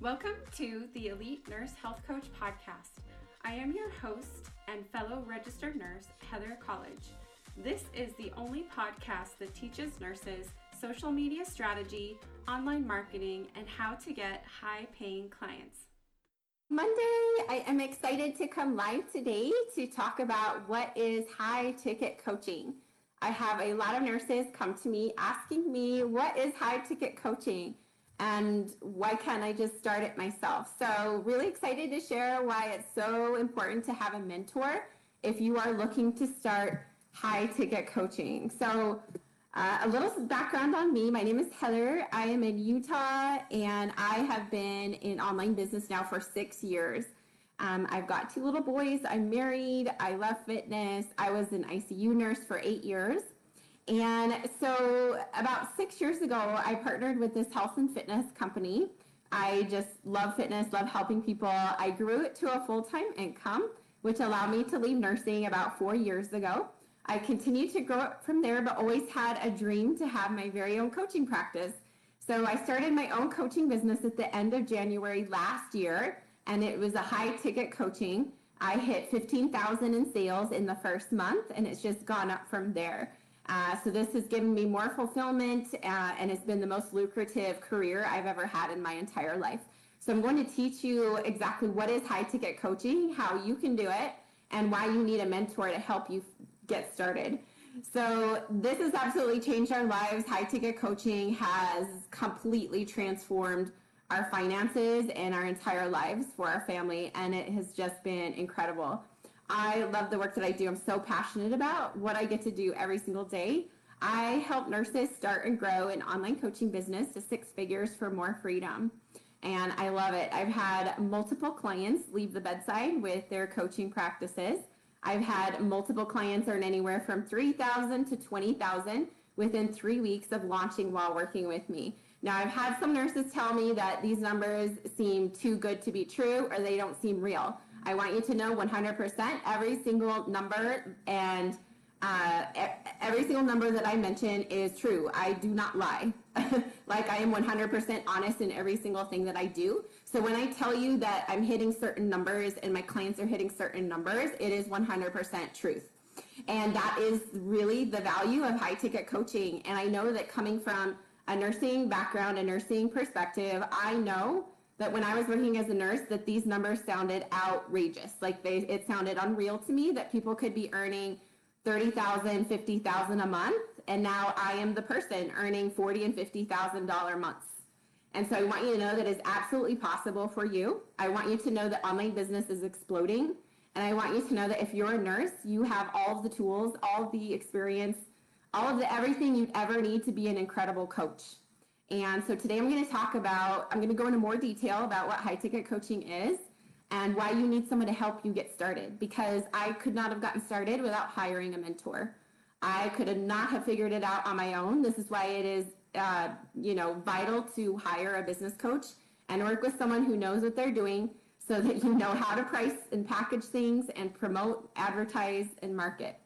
Welcome to the Elite Nurse Health Coach Podcast. I am your host and fellow registered nurse, Heather College. This is the only podcast that teaches nurses social media strategy, online marketing, and how to get high paying clients. Monday, I am excited to come live today to talk about what is high ticket coaching. I have a lot of nurses come to me asking me, what is high ticket coaching? And why can't I just start it myself? So, really excited to share why it's so important to have a mentor if you are looking to start high ticket coaching. So, uh, a little background on me. My name is Heather. I am in Utah and I have been in online business now for six years. Um, I've got two little boys. I'm married. I love fitness. I was an ICU nurse for eight years. And so, about six years ago, I partnered with this health and fitness company. I just love fitness, love helping people. I grew it to a full time income, which allowed me to leave nursing about four years ago. I continued to grow from there, but always had a dream to have my very own coaching practice. So I started my own coaching business at the end of January last year, and it was a high ticket coaching. I hit 15,000 in sales in the first month, and it's just gone up from there. Uh, so this has given me more fulfillment uh, and has been the most lucrative career I've ever had in my entire life. So I'm going to teach you exactly what is high ticket coaching, how you can do it, and why you need a mentor to help you get started. So this has absolutely changed our lives. High ticket coaching has completely transformed our finances and our entire lives for our family, and it has just been incredible. I love the work that I do. I'm so passionate about what I get to do every single day. I help nurses start and grow an online coaching business to six figures for more freedom. And I love it. I've had multiple clients leave the bedside with their coaching practices. I've had multiple clients earn anywhere from 3000 to 20000 within three weeks of launching while working with me. Now, I've had some nurses tell me that these numbers seem too good to be true or they don't seem real. I want you to know 100% every single number and uh, every single number that I mention is true. I do not lie. like I am 100% honest in every single thing that I do. So when I tell you that I'm hitting certain numbers and my clients are hitting certain numbers, it is 100% truth. And that is really the value of high ticket coaching. And I know that coming from a nursing background, a nursing perspective, I know that when I was working as a nurse that these numbers sounded outrageous. Like they it sounded unreal to me that people could be earning 30,000, 50,000 a month and now I am the person earning 40 and 50,000 dollar months. And so I want you to know that it's absolutely possible for you. I want you to know that online business is exploding and I want you to know that if you're a nurse, you have all of the tools, all of the experience, all of the everything you'd ever need to be an incredible coach. And so today I'm going to talk about, I'm going to go into more detail about what high ticket coaching is and why you need someone to help you get started because I could not have gotten started without hiring a mentor. I could not have figured it out on my own. This is why it is, uh, you know, vital to hire a business coach and work with someone who knows what they're doing so that you know how to price and package things and promote, advertise, and market.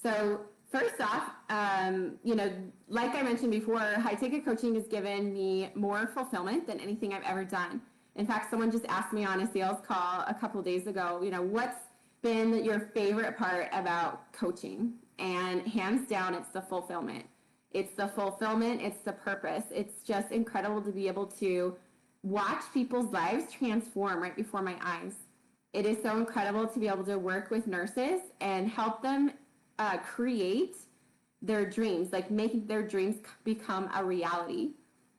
So First off, um, you know, like I mentioned before, high ticket coaching has given me more fulfillment than anything I've ever done. In fact, someone just asked me on a sales call a couple days ago, you know, what's been your favorite part about coaching? And hands down, it's the fulfillment. It's the fulfillment, it's the purpose. It's just incredible to be able to watch people's lives transform right before my eyes. It is so incredible to be able to work with nurses and help them uh, create their dreams, like make their dreams become a reality.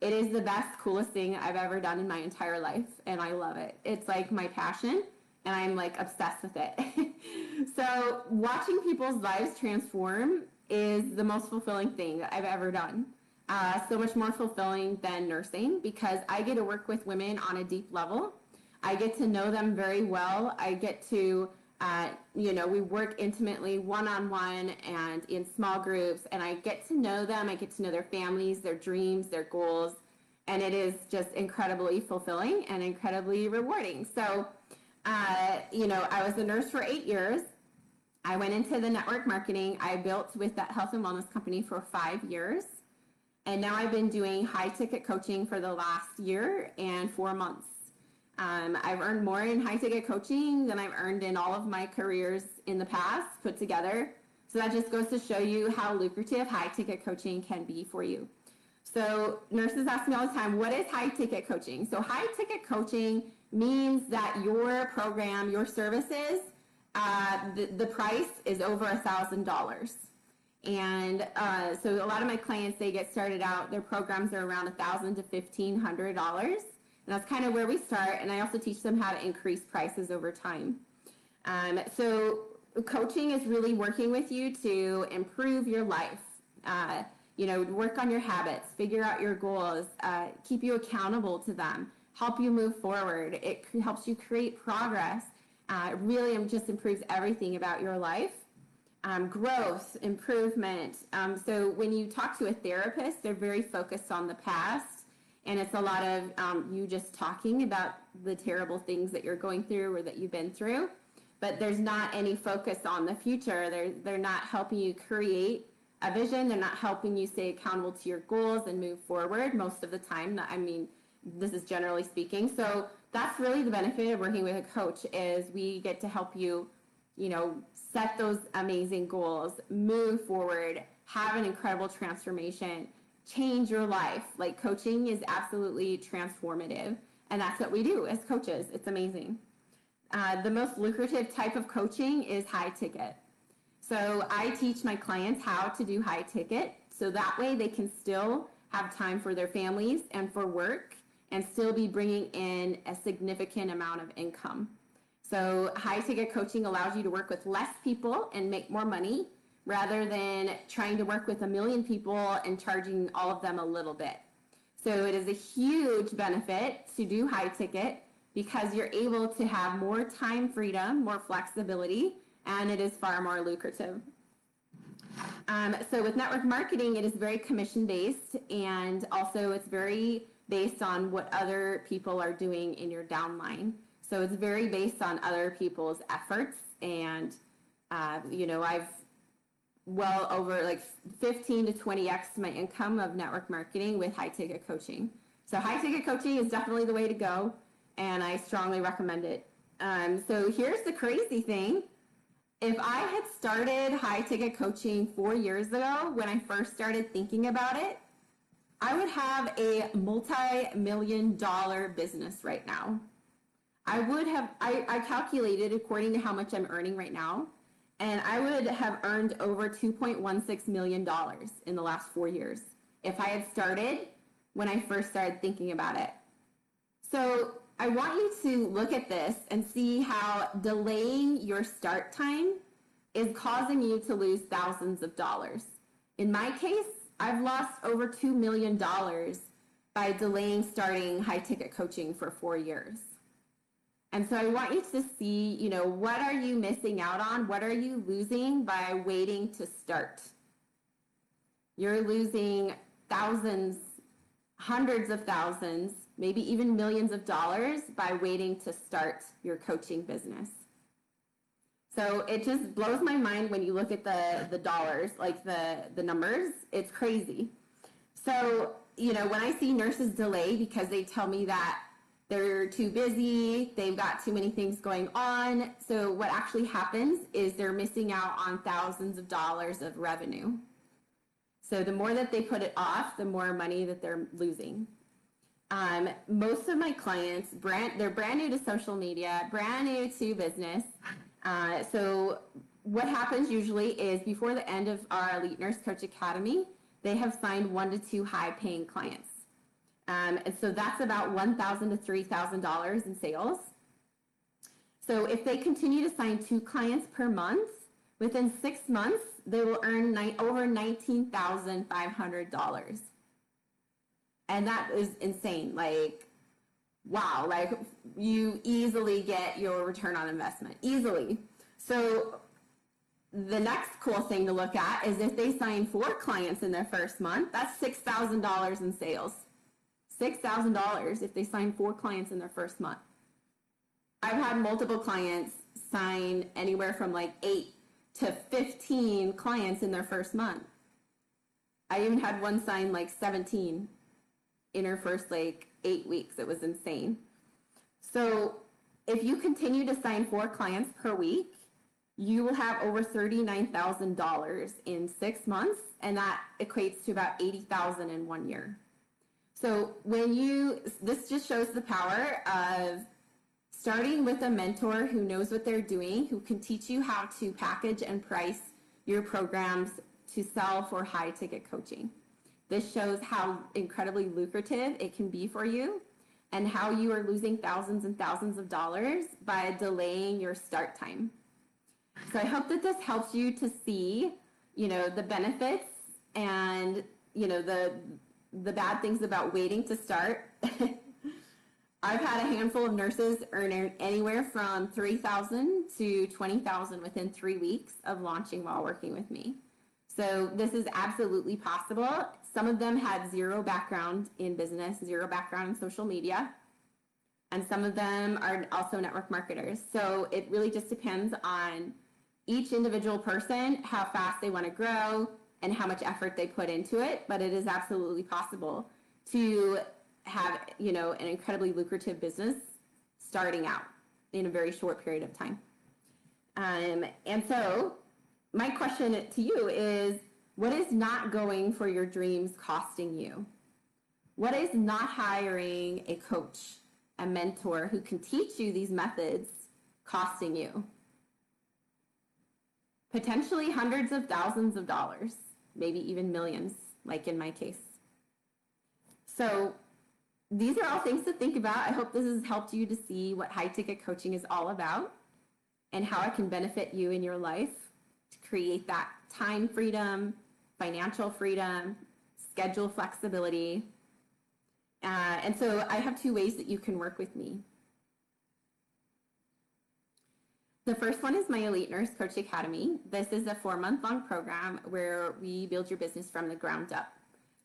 It is the best, coolest thing I've ever done in my entire life, and I love it. It's like my passion, and I'm like obsessed with it. so, watching people's lives transform is the most fulfilling thing I've ever done. Uh, so much more fulfilling than nursing because I get to work with women on a deep level. I get to know them very well. I get to uh, you know, we work intimately one on one and in small groups, and I get to know them. I get to know their families, their dreams, their goals, and it is just incredibly fulfilling and incredibly rewarding. So, uh, you know, I was a nurse for eight years. I went into the network marketing. I built with that health and wellness company for five years. And now I've been doing high ticket coaching for the last year and four months. Um, I've earned more in high ticket coaching than I've earned in all of my careers in the past put together. So that just goes to show you how lucrative high ticket coaching can be for you. So nurses ask me all the time, what is high ticket coaching? So high ticket coaching means that your program, your services, uh, the, the price is over a thousand dollars. And uh, so a lot of my clients, they get started out, their programs are around a thousand to fifteen hundred dollars. And that's kind of where we start. And I also teach them how to increase prices over time. Um, so coaching is really working with you to improve your life. Uh, you know, work on your habits, figure out your goals, uh, keep you accountable to them, help you move forward. It helps you create progress. Uh, really just improves everything about your life. Um, growth, improvement. Um, so when you talk to a therapist, they're very focused on the past and it's a lot of um, you just talking about the terrible things that you're going through or that you've been through. But there's not any focus on the future. They're they're not helping you create a vision. They're not helping you stay accountable to your goals and move forward most of the time. I mean this is generally speaking. So that's really the benefit of working with a coach is we get to help you you know set those amazing goals move forward have an incredible transformation change your life. Like coaching is absolutely transformative. And that's what we do as coaches. It's amazing. Uh, the most lucrative type of coaching is high ticket. So I teach my clients how to do high ticket so that way they can still have time for their families and for work and still be bringing in a significant amount of income. So high ticket coaching allows you to work with less people and make more money rather than trying to work with a million people and charging all of them a little bit. So it is a huge benefit to do high ticket because you're able to have more time freedom, more flexibility, and it is far more lucrative. Um, so with network marketing, it is very commission based and also it's very based on what other people are doing in your downline. So it's very based on other people's efforts and uh, you know, I've well over like 15 to 20x my income of network marketing with high ticket coaching. So high ticket coaching is definitely the way to go, and I strongly recommend it. Um, so here's the crazy thing. If I had started high ticket coaching four years ago when I first started thinking about it, I would have a multi million dollar business right now. I would have, I, I calculated according to how much I'm earning right now and I would have earned over $2.16 million in the last four years if I had started when I first started thinking about it. So I want you to look at this and see how delaying your start time is causing you to lose thousands of dollars. In my case, I've lost over $2 million by delaying starting high ticket coaching for four years. And so I want you to see, you know, what are you missing out on? What are you losing by waiting to start? You're losing thousands, hundreds of thousands, maybe even millions of dollars by waiting to start your coaching business. So it just blows my mind when you look at the the dollars, like the the numbers. It's crazy. So, you know, when I see nurses delay because they tell me that they're too busy, they've got too many things going on. So, what actually happens is they're missing out on thousands of dollars of revenue. So, the more that they put it off, the more money that they're losing. Um, most of my clients, brand, they're brand new to social media, brand new to business. Uh, so, what happens usually is before the end of our Elite Nurse Coach Academy, they have signed one to two high paying clients. Um, and so that's about 1,000 to $3,000 in sales. So if they continue to sign two clients per month, within six months, they will earn ni- over $19,500. And that is insane. Like, wow, like you easily get your return on investment, easily. So the next cool thing to look at is if they sign four clients in their first month, that's $6,000 in sales. $6,000 if they sign four clients in their first month. I've had multiple clients sign anywhere from like eight to 15 clients in their first month. I even had one sign like 17 in her first like eight weeks. It was insane. So if you continue to sign four clients per week, you will have over $39,000 in six months, and that equates to about 80,000 in one year. So when you, this just shows the power of starting with a mentor who knows what they're doing, who can teach you how to package and price your programs to sell for high ticket coaching. This shows how incredibly lucrative it can be for you and how you are losing thousands and thousands of dollars by delaying your start time. So I hope that this helps you to see, you know, the benefits and, you know, the the bad things about waiting to start. I've had a handful of nurses earn anywhere from 3,000 to 20,000 within 3 weeks of launching while working with me. So this is absolutely possible. Some of them had zero background in business, zero background in social media, and some of them are also network marketers. So it really just depends on each individual person, how fast they want to grow, and how much effort they put into it. But it is absolutely possible to have, you know, an incredibly lucrative business starting out in a very short period of time. Um, and so my question to you is what is not going for your dreams costing you? What is not hiring a coach, a mentor who can teach you these methods costing you? Potentially hundreds of thousands of dollars, maybe even millions, like in my case. So, these are all things to think about. I hope this has helped you to see what high ticket coaching is all about and how it can benefit you in your life to create that time freedom, financial freedom, schedule flexibility. Uh, and so I have two ways that you can work with me. The first one is my Elite Nurse Coach Academy. This is a four month long program where we build your business from the ground up.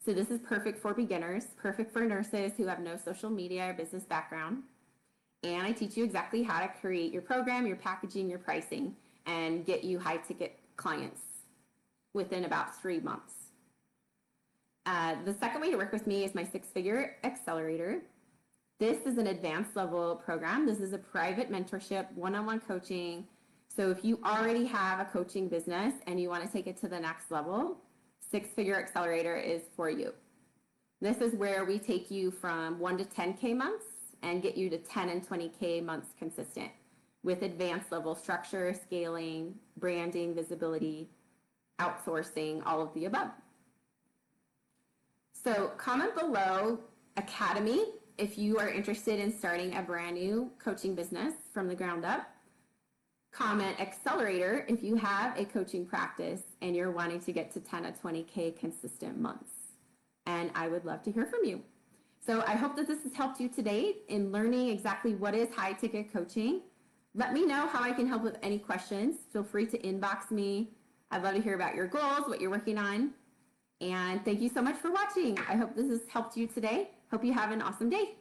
So this is perfect for beginners, perfect for nurses who have no social media or business background. And I teach you exactly how to create your program, your packaging, your pricing, and get you high ticket clients within about three months. Uh, the second way to work with me is my six figure accelerator. This is an advanced level program. This is a private mentorship, one on one coaching. So if you already have a coaching business and you want to take it to the next level, Six Figure Accelerator is for you. This is where we take you from 1 to 10K months and get you to 10 and 20K months consistent with advanced level structure, scaling, branding, visibility, outsourcing, all of the above. So comment below Academy if you are interested in starting a brand new coaching business from the ground up. Comment Accelerator if you have a coaching practice and you're wanting to get to 10 to 20K consistent months. And I would love to hear from you. So I hope that this has helped you today in learning exactly what is high ticket coaching. Let me know how I can help with any questions. Feel free to inbox me I'd love to hear about your goals, what you're working on. And thank you so much for watching. I hope this has helped you today. Hope you have an awesome day.